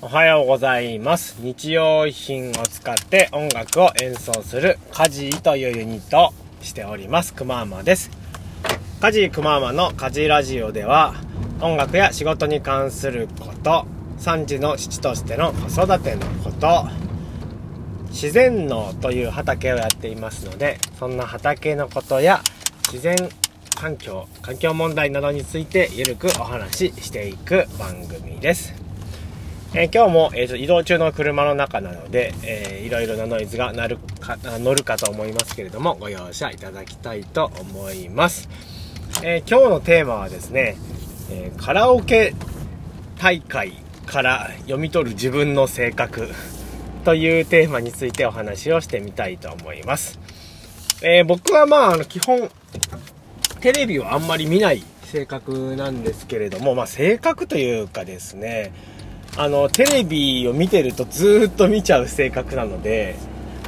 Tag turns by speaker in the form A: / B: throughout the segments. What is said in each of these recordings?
A: おはようございます。日用品を使って音楽を演奏するカジーというユニットをしております。くまーまです。カジーくまーまのカジーラジオでは音楽や仕事に関すること、3児の父としての子育てのこと、自然農という畑をやっていますので、そんな畑のことや自然環境、環境問題などについてゆるくお話ししていく番組です。えー今日も、えーと移動中の車の中なので、えーいろいろなノイズが鳴るか乗るかと思いますけれどもご容赦いただきたいと思います、えー今日のテーマはですね、えカラオケ大会から読み取る自分の性格というテーマについてお話をしてみたいと思います、え僕はまああの基本テレビをあんまり見ない性格なんですけれども、まあ、性格というかですねあのテレビを見てるとずっと見ちゃう性格なので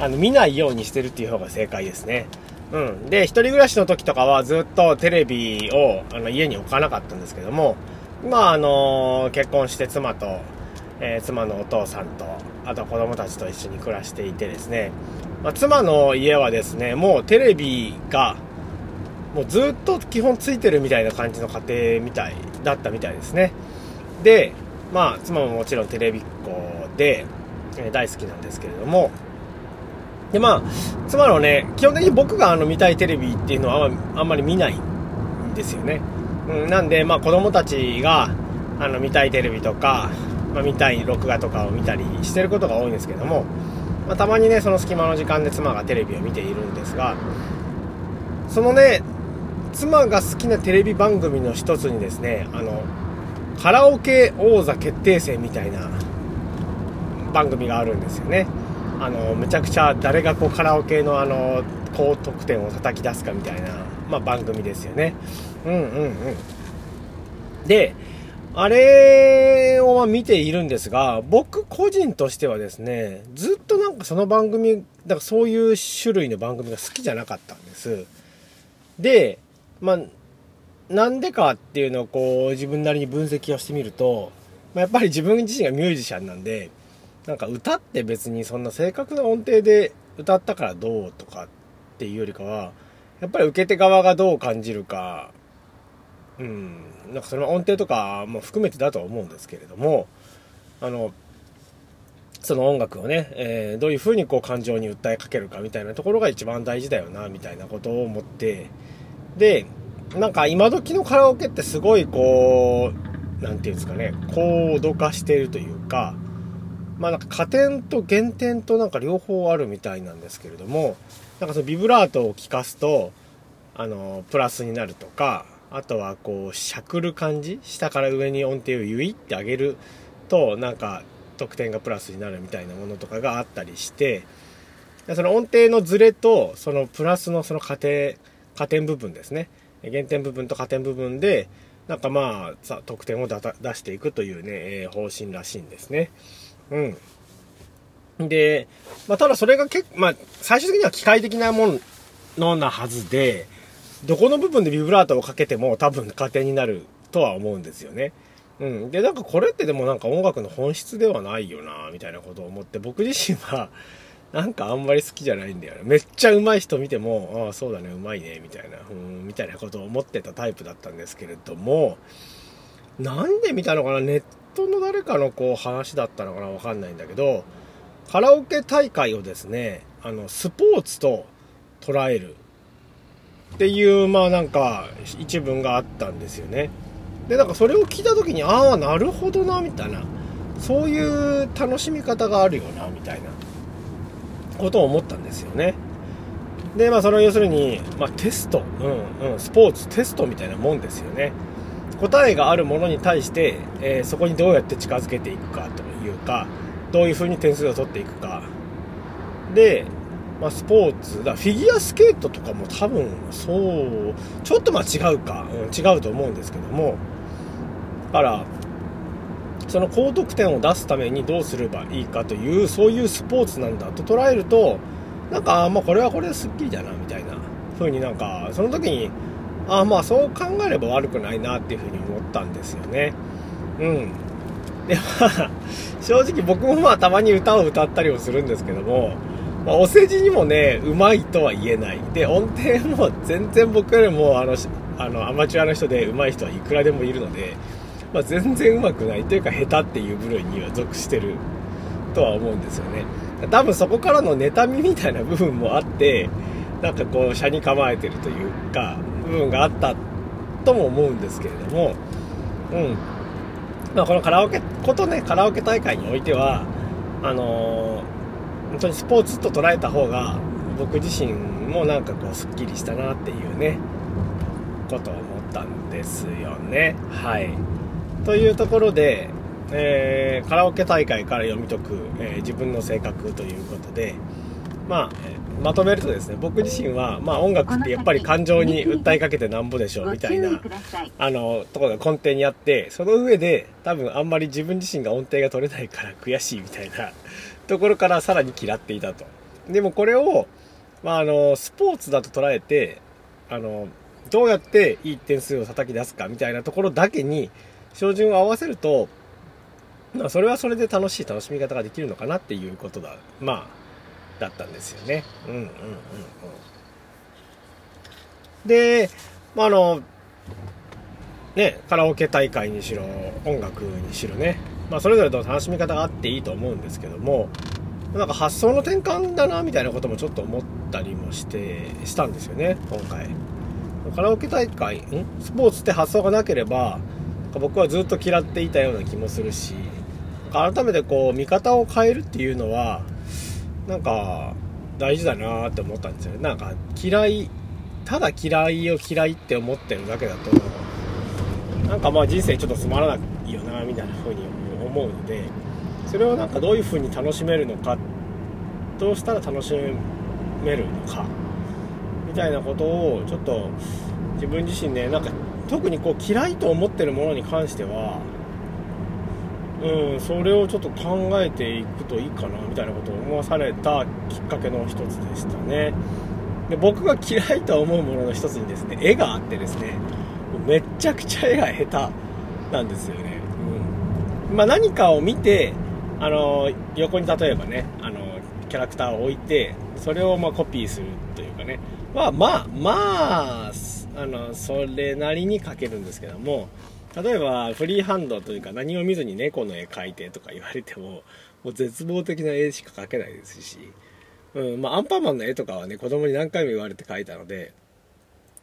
A: あの見ないようにしてるっていう方が正解ですね。うん。で一人暮らしの時とかはずっとテレビをあの家に置かなかったんですけどもまああの結婚して妻と、えー妻のお父さんとあと子供たちと一緒に暮らしていてですね、まあ、妻の家はですねもうテレビがもうずっと基本ついてるみたいな感じの家庭みたいだったみたいですね。でまあ妻ももちろんテレビっ子で、えー大好きなんですけれども。でまあ妻のね基本的に僕があの見たいテレビっていうのはあんまり見ないんですよね、うん、なんでまあ子供たちがあの見たいテレビとか、まあ、見たい録画とかを見たりしてることが多いんですけども、まあ、たまにねその隙間の時間で妻がテレビを見ているんですがそのね妻が好きなテレビ番組の一つにですねあのカラオケ王座決定戦みたいな番組があるんですよね。あのめちゃくちゃ誰がこうカラオケのあの高得点を叩き出すかみたいな、まあ、番組ですよね。うんうんうん。であれを見ているんですが僕個人としてはですねずっとなんかその番組だからそういう種類の番組が好きじゃなかったんです。でまあなんでかっていうのをこう自分なりに分析をしてみると、まあ、やっぱり自分自身がミュージシャンなんでなんか歌って別にそんな正確な音程で歌ったからどうとかっていうよりかはやっぱり受け手側がどう感じるかうんなんかその音程とかも含めてだとは思うんですけれどもあのその音楽をね、えーどういう風にこう感情に訴えかけるかみたいなところが一番大事だよなみたいなことを思ってでなんか今時のカラオケってすごいこうなんていうんですかね高度化しているというかまあなんか加点と減点となんか両方あるみたいなんですけれどもなんかそのビブラートを効かすとあのプラスになるとかあとはこうしゃくる感じ下から上に音程をゆいって上げるとなんか得点がプラスになるみたいなものとかがあったりしてその音程のズレとそのプラスのその加点加点部分ですね。減点部分と加点部分でなんかまあさ得点を出していくというね、え方針らしいんですね。うん。で、まあ、ただそれが結構、まあ、最終的には機械的なものなはずでどこの部分でビブラートをかけても多分加点になるとは思うんですよね。うん、でなんかこれってでもなんか音楽の本質ではないよなみたいなことを思って僕自身はなんかあんまり好きじゃないんだよね。めっちゃ上手い人見てもああそうだねうまいねみたいなうんみたいなことを思ってたタイプだったんですけれどもなんで見たのかなネットの誰かのこう話だったのかなわかんないんだけどカラオケ大会をですねあのスポーツと捉えるっていうまあなんか一文があったんですよね。でなんかそれを聞いた時にああなるほどなみたいなそういう楽しみ方があるよなみたいな。ことを思ったんですよね。でまあそれは要するに、まあ、テスト、うんうん、スポーツテストみたいなもんですよね。答えがあるものに対して、えーそこにどうやって近づけていくかというかどういうふうに点数を取っていくか。で、まあ、スポーツだフィギュアスケートとかも多分そうちょっとまあ違うか、うん、違うと思うんですけどもだからその高得点を出すためにどうすればいいかというそういうスポーツなんだと捉えるとなんかまあこれはこれですっきりだなみたいな風になんかその時にあまあそう考えれば悪くないなっていう風に思ったんですよね。うん。でまあ正直僕もまあたまに歌を歌ったりもするんですけども、まあ、お世辞にもねうまいとは言えない。で音程も全然僕よりもあのあのアマチュアの人で上手い人はいくらでもいるので、まあ、全然上手くないというか下手っていう部類には属してるとは思うんですよね。多分そこからの妬みみたいな部分もあってなんかこう車に構えてるというか部分があったとも思うんですけれどもうん。まあこのカラオケことねカラオケ大会においてはあのー、本当にスポーツと捉えた方が僕自身もなんかこうすっきりしたなっていうねことを思ったんですよね。はい。というところでえー、カラオケ大会から読み解く、えー、自分の性格ということで、まあ、まとめるとですね僕自身は、まあ、音楽ってやっぱり感情に 訴えかけてなんぼでしょうみたいなあのところが根底にあってその上で多分あんまり自分自身が音程が取れないから悔しいみたいなところからさらに嫌っていたと。でもこれを、まあ、あのスポーツだと捉えてあのどうやっていい点数を叩き出すかみたいなところだけに照準を合わせるとまあ、それはそれで楽しい楽しみ方ができるのかなっていうことだ、まあ、だったんですよね。うんうんうんうん。で、まあ、あの、ね、カラオケ大会にしろ、音楽にしろね、まあ、それぞれの楽しみ方があっていいと思うんですけども、なんか発想の転換だな、みたいなこともちょっと思ったりもして、したんですよね、今回。カラオケ大会、ん？スポーツって発想がなければ、僕はずっと嫌っていたような気もするし、改めてこう見方を変えるっていうのはなんか大事だなって思ったんですよね。なんか嫌いただ嫌いを嫌いって思ってるだけだとなんかまあ人生ちょっとつまらないよなみたいな風に思うのでそれをなんかどういう風に楽しめるのかどうしたら楽しめるのかみたいなことをちょっと自分自身ねなんか特にこう嫌いと思ってるものに関してはうん、それをちょっと考えていくといいかなみたいなことを思わされたきっかけの一つでしたね。で僕が嫌いと思うものの一つにですね絵があってですねめっちゃくちゃ絵が下手なんですよね、うん。まあ、何かを見てあの横に例えばねあのキャラクターを置いてそれをまコピーするというかね。まあまあまああのそれなりに描けるんですけども例えばフリーハンドというか何も見ずに猫の絵描いてとか言われてももう絶望的な絵しか描けないですし、うんまあ、アンパンマンの絵とかはね子供に何回も言われて描いたので、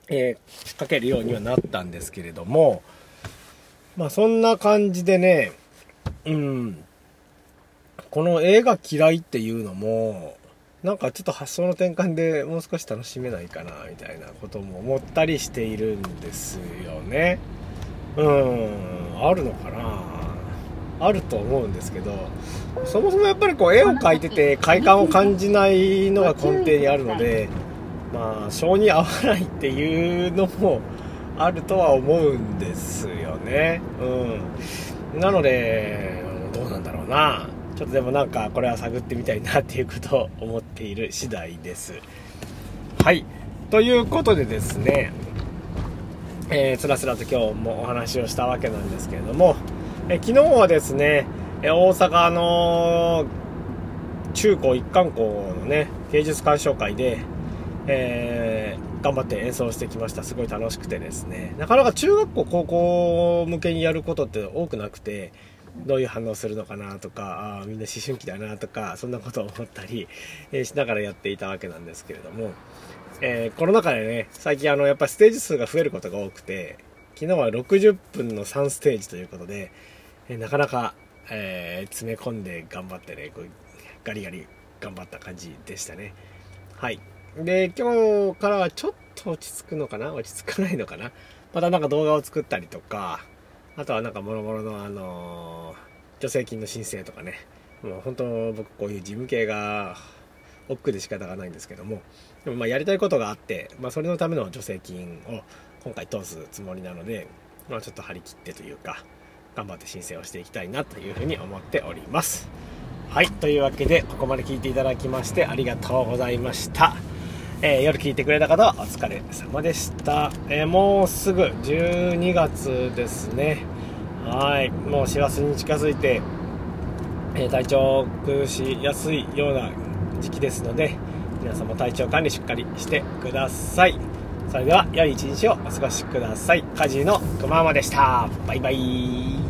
A: えー、描けるようにはなったんですけれどもまあそんな感じでねうんこの絵が嫌いっていうのもなんかちょっと発想の転換でもう少し楽しめないかなみたいなことも思ったりしているんですよね。うんあるのかな。あると思うんですけどそもそもやっぱりこう絵を描いてて快感を感じないのが根底にあるのでまあ性に合わないっていうのもあるとは思うんですよね。うん。なのでどうなんだろうな。ちょっとでもなんかこれは探ってみたいなっていうことを思っている次第です。はい。ということでですねえー、つらつらと今日もお話をしたわけなんですけれども、えー、昨日はですね、え、大阪の中高一貫校のね、芸術鑑賞会で、えー、頑張って演奏してきました。すごい楽しくてですね、なかなか中学校、高校向けにやることって多くなくて、どういう反応するのかなとか、あみんな思春期だなとか、そんなことを思ったり、え、しながらやっていたわけなんですけれども、えー、コロナ禍でね、最近あの、やっぱステージ数が増えることが多くて、昨日は60分の3ステージということで、えー、なかなか、え、詰め込んで頑張ってね、こうガリガリ頑張った感じでしたね。はい。で、今日からはちょっと落ち着くのかな？落ち着かないのかな？またなんか動画を作ったりとか、あとはなんかもろもろのあの助成金の申請とかね、もう本当僕こういう事務系が億劫で仕方がないんですけども、でもまあやりたいことがあって、まあ、それのための助成金を今回通すつもりなので、まあ、ちょっと張り切ってというか頑張って申請をしていきたいなというふうに思っております。はいというわけでここまで聞いていただきましてありがとうございました。えー、夜聞いてくれた方はお疲れ様でした、えー、もうすぐ12月ですね。はい。もう師走に近づいて、えー、体調を崩しやすいような時期ですので皆さんも体調管理しっかりしてください。それでは良い一日をお過ごしください。家事のくままでした。バイバイ。